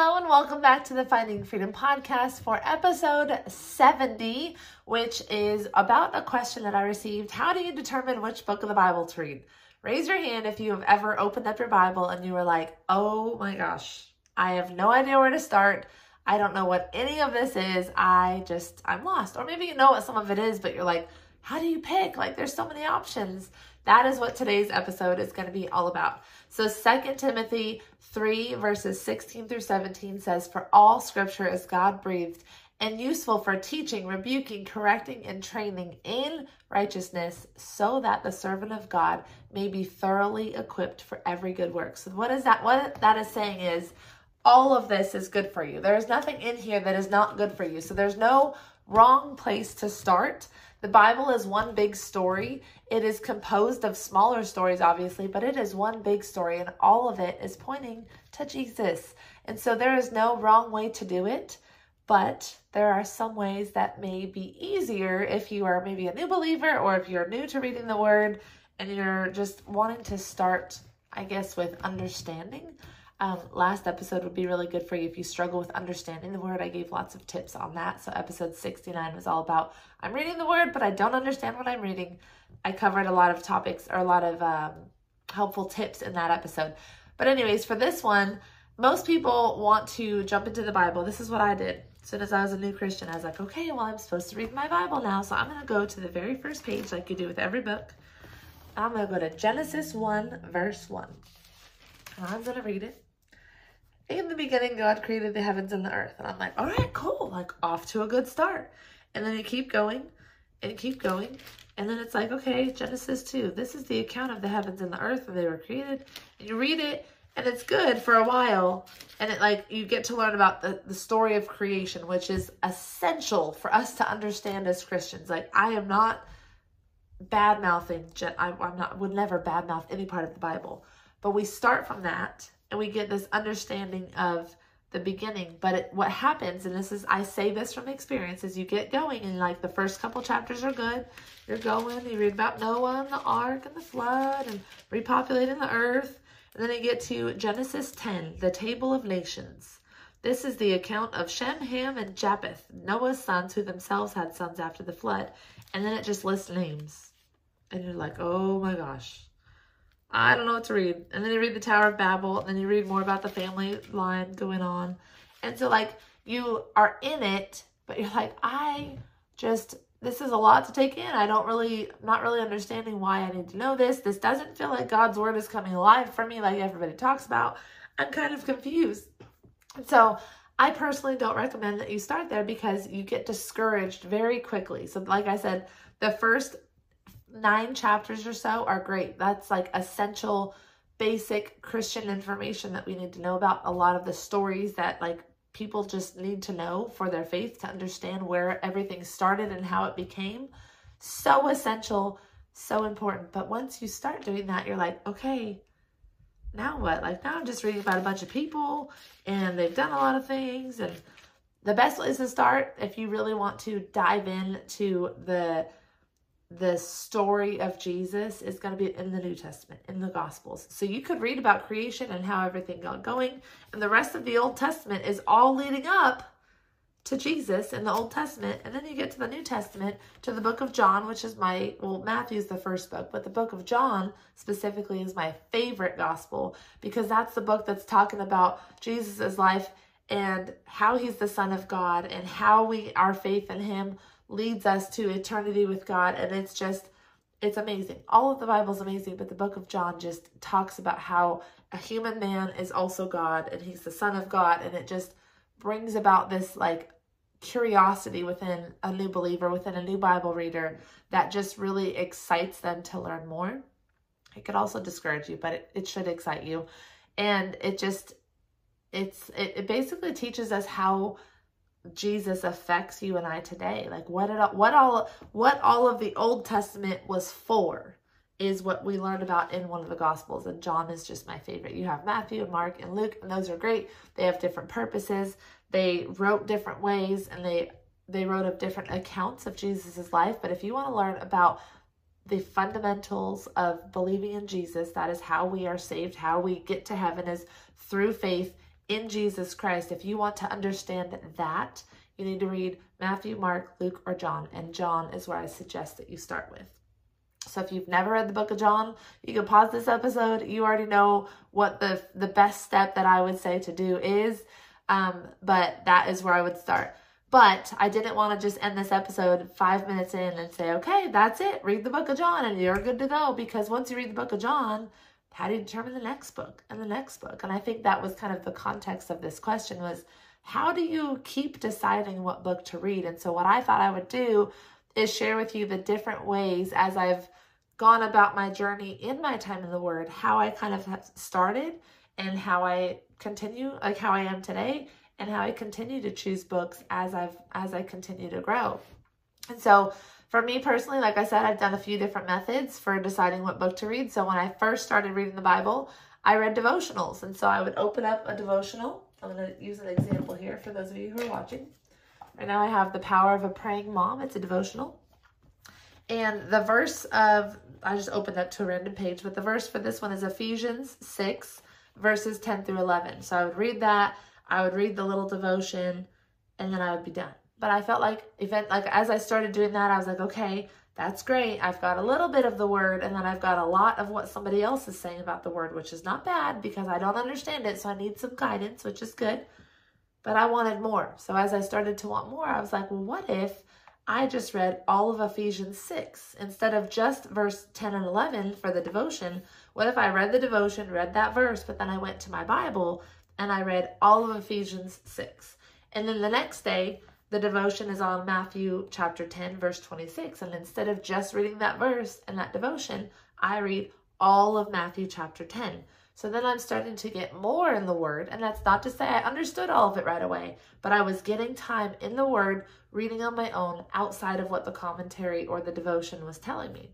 Hello, and welcome back to the Finding Freedom podcast for episode 70, which is about a question that I received How do you determine which book of the Bible to read? Raise your hand if you have ever opened up your Bible and you were like, oh my gosh, I have no idea where to start. I don't know what any of this is. I just, I'm lost. Or maybe you know what some of it is, but you're like, how do you pick? Like, there's so many options. That is what today's episode is going to be all about. So, Second Timothy 3, verses 16 through 17 says, For all scripture is God breathed and useful for teaching, rebuking, correcting, and training in righteousness, so that the servant of God may be thoroughly equipped for every good work. So, what is that? What that is saying is, all of this is good for you. There is nothing in here that is not good for you. So, there's no wrong place to start. The Bible is one big story. It is composed of smaller stories, obviously, but it is one big story, and all of it is pointing to Jesus. And so there is no wrong way to do it, but there are some ways that may be easier if you are maybe a new believer or if you're new to reading the Word and you're just wanting to start, I guess, with understanding. Um, last episode would be really good for you if you struggle with understanding the word. I gave lots of tips on that. So, episode 69 was all about I'm reading the word, but I don't understand what I'm reading. I covered a lot of topics or a lot of um, helpful tips in that episode. But, anyways, for this one, most people want to jump into the Bible. This is what I did. As soon as I was a new Christian, I was like, okay, well, I'm supposed to read my Bible now. So, I'm going to go to the very first page, like you do with every book. I'm going to go to Genesis 1, verse 1. And I'm going to read it in the beginning, God created the heavens and the earth. And I'm like, all right, cool. Like, off to a good start. And then you keep going and keep going. And then it's like, okay, Genesis 2. This is the account of the heavens and the earth when they were created. And you read it, and it's good for a while. And it, like, you get to learn about the, the story of creation, which is essential for us to understand as Christians. Like, I am not bad mouthing, I'm not, would never bad mouth any part of the Bible. But we start from that and we get this understanding of the beginning. But it, what happens, and this is, I say this from experience, is you get going and like the first couple chapters are good. You're going, you read about Noah and the ark and the flood and repopulating the earth. And then you get to Genesis 10, the table of nations. This is the account of Shem, Ham, and Japheth, Noah's sons, who themselves had sons after the flood. And then it just lists names. And you're like, oh my gosh. I don't know what to read. And then you read the Tower of Babel, and then you read more about the family line going on. And so, like, you are in it, but you're like, I just, this is a lot to take in. I don't really, not really understanding why I need to know this. This doesn't feel like God's word is coming alive for me, like everybody talks about. I'm kind of confused. So, I personally don't recommend that you start there because you get discouraged very quickly. So, like I said, the first nine chapters or so are great. That's like essential, basic Christian information that we need to know about. A lot of the stories that like people just need to know for their faith to understand where everything started and how it became. So essential, so important. But once you start doing that, you're like, okay, now what? Like now I'm just reading about a bunch of people and they've done a lot of things and the best place to start if you really want to dive into the the story of Jesus is going to be in the New Testament, in the Gospels. So you could read about creation and how everything got going, and the rest of the Old Testament is all leading up to Jesus in the Old Testament. And then you get to the New Testament, to the book of John, which is my, well, Matthew's the first book, but the book of John specifically is my favorite gospel because that's the book that's talking about Jesus's life and how he's the son of God and how we our faith in him leads us to eternity with God and it's just it's amazing. All of the Bible's amazing, but the book of John just talks about how a human man is also God and he's the son of God and it just brings about this like curiosity within a new believer, within a new Bible reader that just really excites them to learn more. It could also discourage you, but it, it should excite you. And it just it's it, it basically teaches us how Jesus affects you and I today. Like what it, what all what all of the Old Testament was for is what we learned about in one of the Gospels. And John is just my favorite. You have Matthew and Mark and Luke, and those are great. They have different purposes. They wrote different ways, and they they wrote of different accounts of Jesus's life. But if you want to learn about the fundamentals of believing in Jesus, that is how we are saved, how we get to heaven is through faith in Jesus Christ. If you want to understand that, you need to read Matthew, Mark, Luke, or John. And John is where I suggest that you start with. So if you've never read the book of John, you can pause this episode. You already know what the the best step that I would say to do is. Um, but that is where I would start. But I didn't want to just end this episode five minutes in and say, okay, that's it. Read the book of John and you're good to go. Because once you read the book of John, how do you determine the next book and the next book? And I think that was kind of the context of this question was how do you keep deciding what book to read? And so what I thought I would do is share with you the different ways as I've gone about my journey in my time in the Word, how I kind of started and how I continue, like how I am today, and how I continue to choose books as I've as I continue to grow. And so for me personally, like I said, I've done a few different methods for deciding what book to read. So when I first started reading the Bible, I read devotionals. And so I would open up a devotional. I'm going to use an example here for those of you who are watching. Right now I have The Power of a Praying Mom. It's a devotional. And the verse of, I just opened up to a random page, but the verse for this one is Ephesians 6, verses 10 through 11. So I would read that, I would read the little devotion, and then I would be done. But I felt like event like as I started doing that, I was like, okay, that's great. I've got a little bit of the word and then I've got a lot of what somebody else is saying about the word, which is not bad because I don't understand it, so I need some guidance, which is good. But I wanted more. So as I started to want more, I was like, well, what if I just read all of Ephesians 6 instead of just verse 10 and 11 for the devotion? What if I read the devotion, read that verse, but then I went to my Bible and I read all of Ephesians 6? And then the next day, the devotion is on Matthew chapter 10, verse 26. And instead of just reading that verse and that devotion, I read all of Matthew chapter 10. So then I'm starting to get more in the Word. And that's not to say I understood all of it right away, but I was getting time in the Word, reading on my own outside of what the commentary or the devotion was telling me.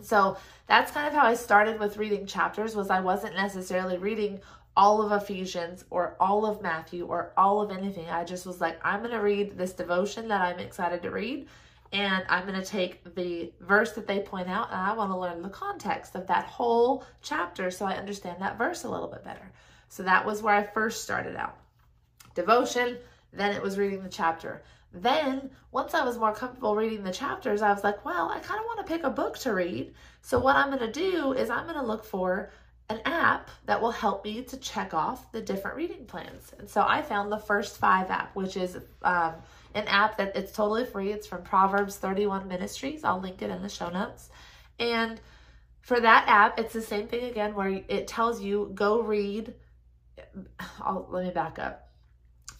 So that's kind of how I started with reading chapters was I wasn't necessarily reading all of Ephesians or all of Matthew or all of anything. I just was like, I'm going to read this devotion that I'm excited to read. And I'm going to take the verse that they point out and I want to learn the context of that whole chapter so I understand that verse a little bit better. So that was where I first started out. Devotion, then it was reading the chapter. Then, once I was more comfortable reading the chapters, I was like, well, I kind of want to pick a book to read. So, what I'm going to do is I'm going to look for an app that will help me to check off the different reading plans. And so I found the First Five app, which is um, an app that it's totally free. It's from Proverbs 31 Ministries. I'll link it in the show notes. And for that app, it's the same thing again, where it tells you go read. I'll, let me back up.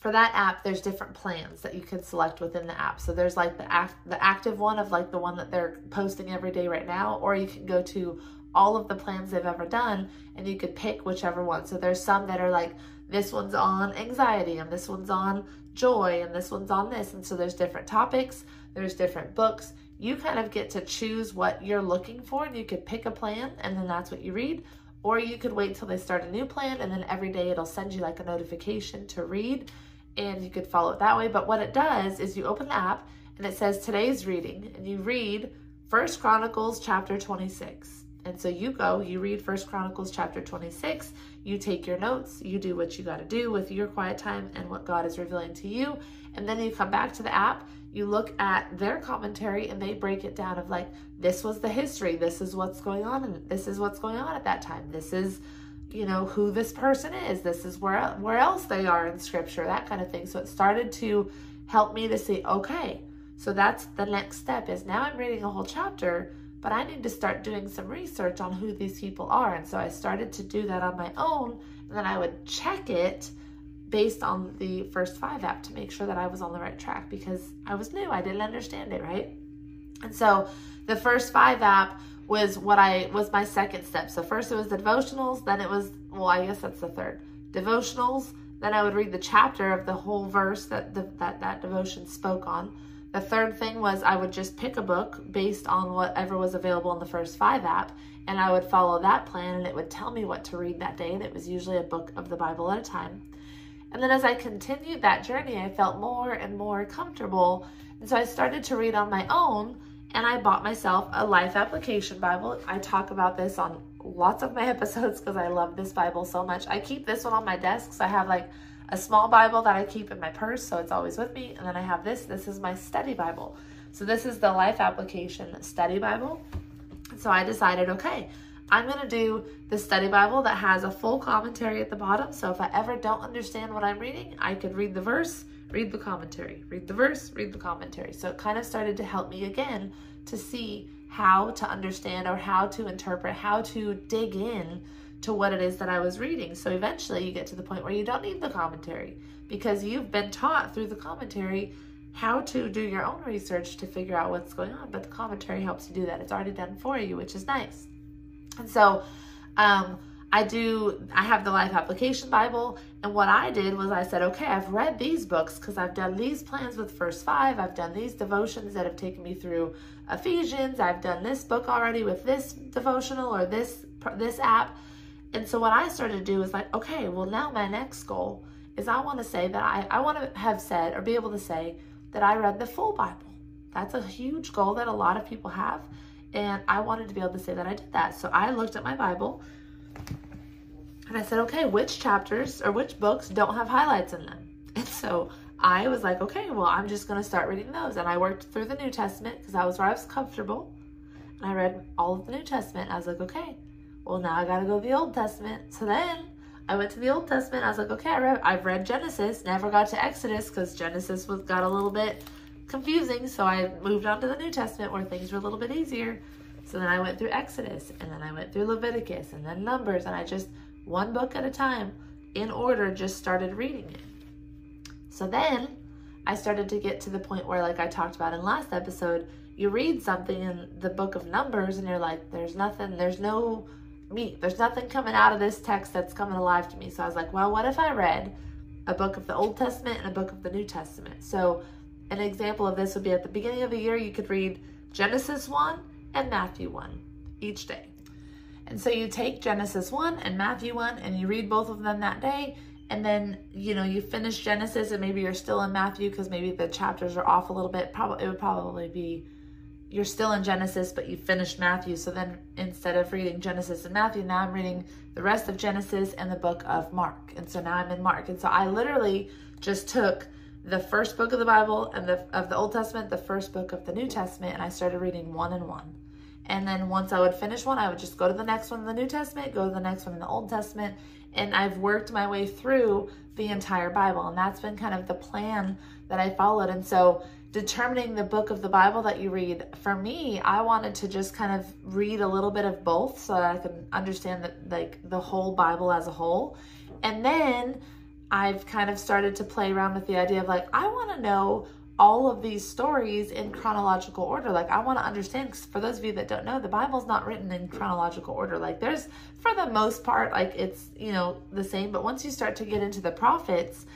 For that app, there's different plans that you can select within the app. So there's like the act, the active one of like the one that they're posting every day right now, or you can go to all of the plans they've ever done and you could pick whichever one. So there's some that are like this one's on anxiety and this one's on joy and this one's on this. And so there's different topics, there's different books. You kind of get to choose what you're looking for and you could pick a plan and then that's what you read. Or you could wait till they start a new plan and then every day it'll send you like a notification to read and you could follow it that way. But what it does is you open the app and it says today's reading and you read First Chronicles chapter 26 and so you go, you read First Chronicles chapter 26, you take your notes, you do what you got to do with your quiet time and what God is revealing to you, and then you come back to the app, you look at their commentary and they break it down of like this was the history, this is what's going on and this is what's going on at that time. This is you know, who this person is. This is where where else they are in scripture, that kind of thing. So it started to help me to see, okay, so that's the next step is now I'm reading a whole chapter, but I need to start doing some research on who these people are. And so I started to do that on my own, and then I would check it based on the first five app to make sure that I was on the right track because I was new. I didn't understand it, right? And so the first five app was what I was my second step. So first it was the devotionals, then it was well, I guess that's the third. Devotionals, then I would read the chapter of the whole verse that the, that that devotion spoke on. The third thing was I would just pick a book based on whatever was available in the first five app, and I would follow that plan, and it would tell me what to read that day. It was usually a book of the Bible at a time. And then as I continued that journey, I felt more and more comfortable. And so I started to read on my own and I bought myself a life application Bible. I talk about this on lots of my episodes because I love this Bible so much. I keep this one on my desk. So I have like a small Bible that I keep in my purse, so it's always with me. And then I have this. This is my study Bible. So this is the life application study Bible. So I decided, okay, I'm going to do the study Bible that has a full commentary at the bottom. So if I ever don't understand what I'm reading, I could read the verse read the commentary, read the verse, read the commentary. So it kind of started to help me again to see how to understand or how to interpret, how to dig in to what it is that I was reading. So eventually you get to the point where you don't need the commentary because you've been taught through the commentary how to do your own research to figure out what's going on. But the commentary helps you do that. It's already done for you, which is nice. And so, um, I do, I have the Life Application Bible. And what I did was I said, okay, I've read these books because I've done these plans with First Five. I've done these devotions that have taken me through Ephesians. I've done this book already with this devotional or this, this app. And so what I started to do is like, okay, well, now my next goal is I want to say that I, I want to have said or be able to say that I read the full Bible. That's a huge goal that a lot of people have. And I wanted to be able to say that I did that. So I looked at my Bible and I said, okay, which chapters or which books don't have highlights in them? And so I was like, okay, well, I'm just going to start reading those. And I worked through the New Testament because that was where I was comfortable. And I read all of the New Testament. I was like, okay, well, now I got to go to the Old Testament. So then I went to the Old Testament. I was like, okay, I read, I've read Genesis, never got to Exodus because Genesis was got a little bit confusing. So I moved on to the New Testament where things were a little bit easier. So then I went through Exodus and then I went through Leviticus and then Numbers and I just one book at a time, in order, just started reading it. So then I started to get to the point where, like I talked about in last episode, you read something in the book of Numbers and you're like, there's nothing, there's no meat, there's nothing coming out of this text that's coming alive to me. So I was like, well, what if I read a book of the Old Testament and a book of the New Testament? So an example of this would be at the beginning of the year, you could read Genesis 1 and Matthew 1 each day. And so you take Genesis 1 and Matthew 1 and you read both of them that day. And then, you know, you finish Genesis and maybe you're still in Matthew because maybe the chapters are off a little bit. Probably it would probably be you're still in Genesis, but you finished Matthew. So then instead of reading Genesis and Matthew, now I'm reading the rest of Genesis and the book of Mark. And so now I'm in Mark. And so I literally just took the first book of the Bible and the of the Old Testament, the first book of the New Testament, and I started reading one and one. And then once I would finish one, I would just go to the next one in the New Testament, go to the next one in the Old Testament. And I've worked my way through the entire Bible. And that's been kind of the plan that I followed. And so determining the book of the Bible that you read, for me, I wanted to just kind of read a little bit of both so that I could understand like the whole Bible as a whole. And then I've kind of started to play around with the idea of like, I want to know all of these stories in chronological order. Like, I want to understand, because for those of you that don't know, the Bible's not written in chronological order. Like, there's, for the most part, like, it's, you know, the same. But once you start to get into the prophets,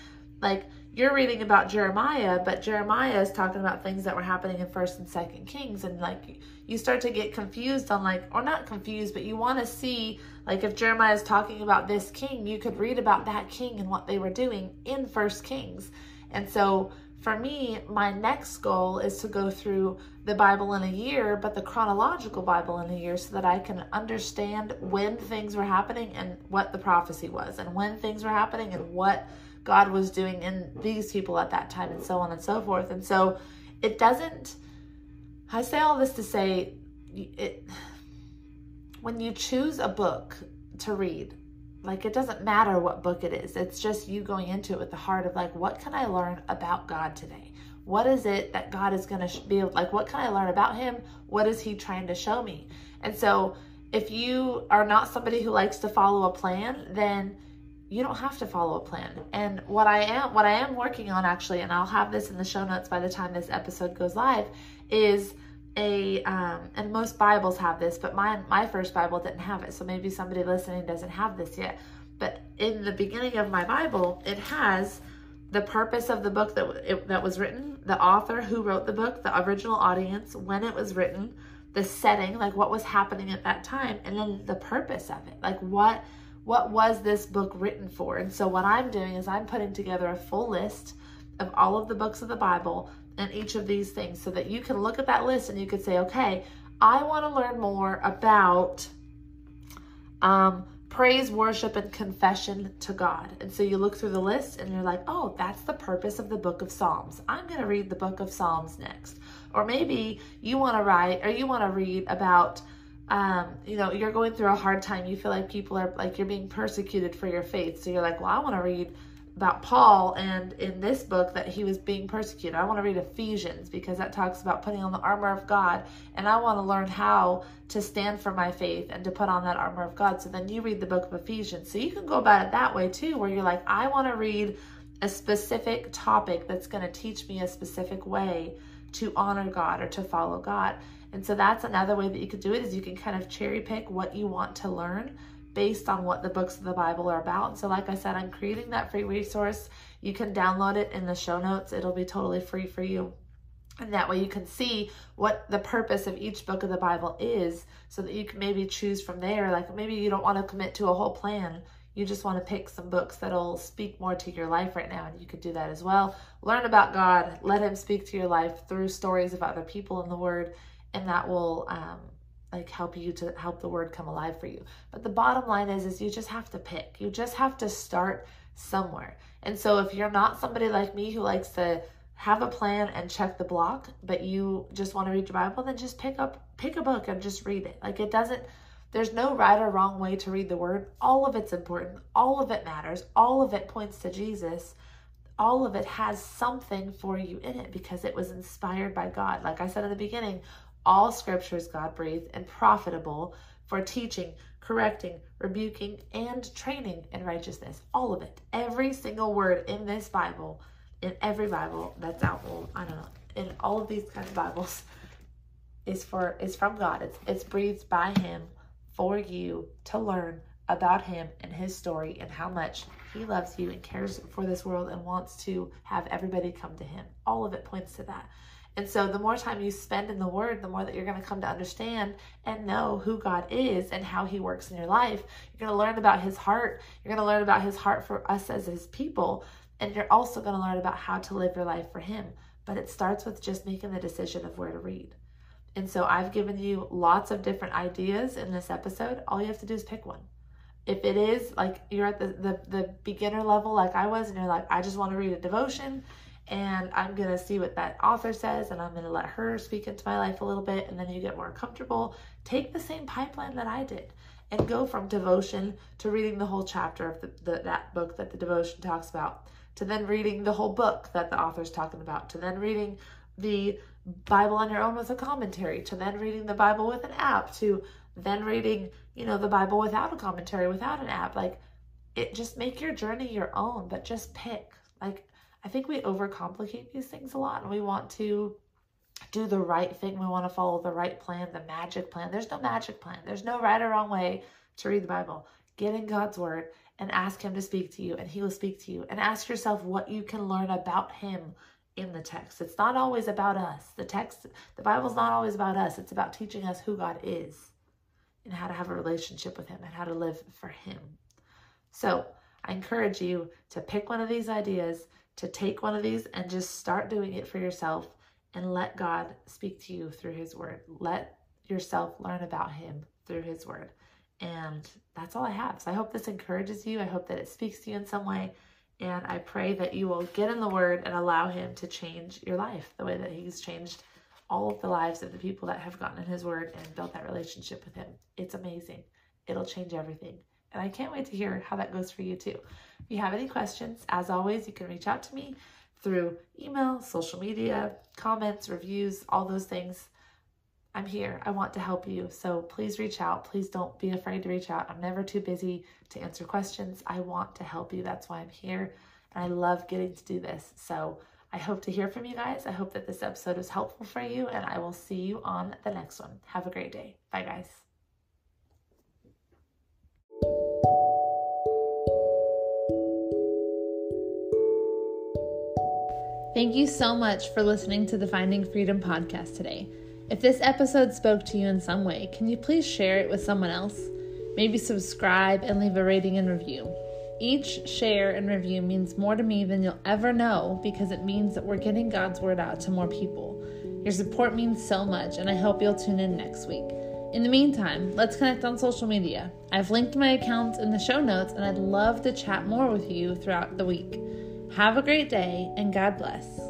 like, you're reading about Jeremiah, but Jeremiah is talking about things that were happening in First and Second Kings, and like you start to get confused on like, or not confused, but you want to see like if Jeremiah is talking about this king, you could read about that king and what they were doing in First Kings, and so for me, my next goal is to go through the Bible in a year, but the chronological Bible in a year so that I can understand when things were happening and what the prophecy was, and when things were happening and what God was doing in these people at that time, and so on and so forth. And so it doesn't, I say all this to say, it, when you choose a book to read, like it doesn't matter what book it is. It's just you going into it with the heart of like, what can I learn about God today? What is it that God is going to be like? What can I learn about Him? What is He trying to show me? And so, if you are not somebody who likes to follow a plan, then you don't have to follow a plan. And what I am what I am working on actually, and I'll have this in the show notes by the time this episode goes live, is a um, and most Bibles have this, but my my first Bible didn't have it. So maybe somebody listening doesn't have this yet. But in the beginning of my Bible, it has the purpose of the book that it, that was written, the author who wrote the book, the original audience, when it was written, the setting, like what was happening at that time, and then the purpose of it, like what what was this book written for? And so what I'm doing is I'm putting together a full list of all of the books of the Bible and each of these things so that you can look at that list and you could say, okay, I want to learn more about um, praise, worship, and confession to God. And so you look through the list and you're like, oh, that's the purpose of the book of Psalms. I'm going to read the book of Psalms next. Or maybe you want to write or you want to read about um, you know, you're going through a hard time. You feel like people are like you're being persecuted for your faith. So you're like, well, I want to read about Paul and in this book that he was being persecuted. I want to read Ephesians because that talks about putting on the armor of God and I want to learn how to stand for my faith and to put on that armor of God. So then you read the book of Ephesians. So you can go about it that way too where you're like I want to read a specific topic that's going to teach me a specific way to honor God or to follow God. And so that's another way that you could do it is you can kind of cherry pick what you want to learn based on what the books of the Bible are about. So, like I said, I'm creating that free resource. You can download it in the show notes, it'll be totally free for you. And that way you can see what the purpose of each book of the Bible is so that you can maybe choose from there. Like maybe you don't want to commit to a whole plan. You just want to pick some books that'll speak more to your life right now. And you could do that as well. Learn about God. Let Him speak to your life through stories of other people in the Word. And that will um, like help you to help the word come alive for you. But the bottom line is is you just have to pick. You just have to start somewhere. And so if you're not somebody like me who likes to have a plan and check the block, but you just want to read your Bible, then just pick up pick a book and just read it. Like it doesn't there's no right or wrong way to read the word. All of it's important. All of it matters. All of it points to Jesus. All of it has something for you in it because it was inspired by God. Like I said in the beginning, all scripture is God breathed and profitable for teaching, correcting, rebuking, and training in righteousness. All of it. Every single word in this Bible, in every Bible that's out, well, I don't know, in all of these kinds of Bibles, is for is from God. It's it's breathed by Him for you to learn about Him and His story and how much He loves you and cares for this world and wants to have everybody come to Him. All of it points to that. And so the more time you spend in the word, the more that you're going to come to understand and know who God is and how he works in your life. You're going to learn about his heart. You're going to learn about his heart for us as his people. And you're also going to learn about how to live your life for him. But it starts with just making the decision of where to read. And so I've given you lots of different ideas in this episode. All you have to do is pick one. If it is like you're at the, the, the beginner level like I was and you're like, I just want to read a devotion and I'm to see what that author says and I'm to let her speak into my life a little bit and then you get more comfortable. Take the same pipeline that I did and go from devotion to reading the whole chapter of the, the, that book that the devotion talks about to then reading the whole book that the author's talking about to then reading the Bible on your own with a commentary to then reading the Bible with an app to then reading, you know, the Bible without a commentary, without an app. Like it just make your journey your own, but just pick. Like I think we overcomplicate these things a lot and we want to do the right thing. We want to follow the right plan, the magic plan. There's no magic plan. There's no right or wrong way to read the Bible. Get in God's word and ask him to speak to you and he will speak to you and ask yourself what you can learn about him in the text. It's not always about us. The text, the Bible's not always about us. It's about teaching us who God is and how to have a relationship with him and how to live for him. So I encourage you to pick one of these ideas to take one of these and just start doing it for yourself and let God speak to you through His Word. Let yourself learn about Him through His Word. And that's all I have. So I hope this encourages you. I hope that it speaks to you in some way. And I pray that you will get in the Word and allow Him to change your life the way that He's changed all of the lives of the people that have gotten in His Word and built that relationship with Him. It's amazing. It'll change everything. And I can't wait to hear how that goes for you too. If you have any questions, as always, you can reach out to me through email, social media, comments, reviews, all those things. I'm here. I want to help you. So please reach out. Please don't be afraid to reach out. I'm never too busy to answer questions. I want to help you. That's why I'm here. And I love getting to do this. So I hope to hear from you guys. I hope that this episode was helpful for you. And I will see you on the next one. Have a great day. Bye, guys. Thank you so much for listening to the Finding Freedom podcast today. If this episode spoke to you in some way, can you please share it with someone else? Maybe subscribe and leave a rating and review. Each share and review means more to me than you'll ever know because it means that we're getting God's word out to more people. Your support means so much, and I hope you'll tune in next week. In the meantime, let's connect on social media. I've linked my accounts in the show notes, and I'd love to chat more with you throughout the week. Have a great day and God bless.